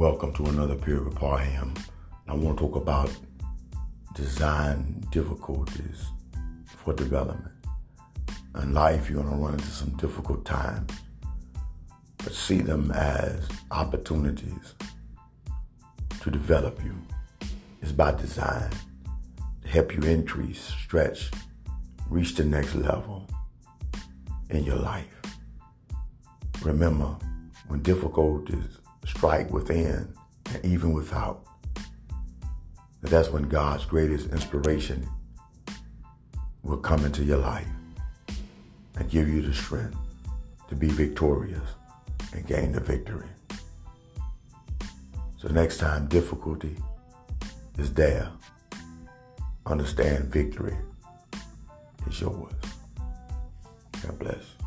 welcome to another period of Parham. I want to talk about design difficulties for development. In life, you're going to run into some difficult times, but see them as opportunities to develop you. It's by design to help you increase, stretch, reach the next level in your life. Remember, when difficulties strike within and even without, that's when God's greatest inspiration will come into your life and give you the strength to be victorious and gain the victory. So next time difficulty is there, understand victory is yours. God bless.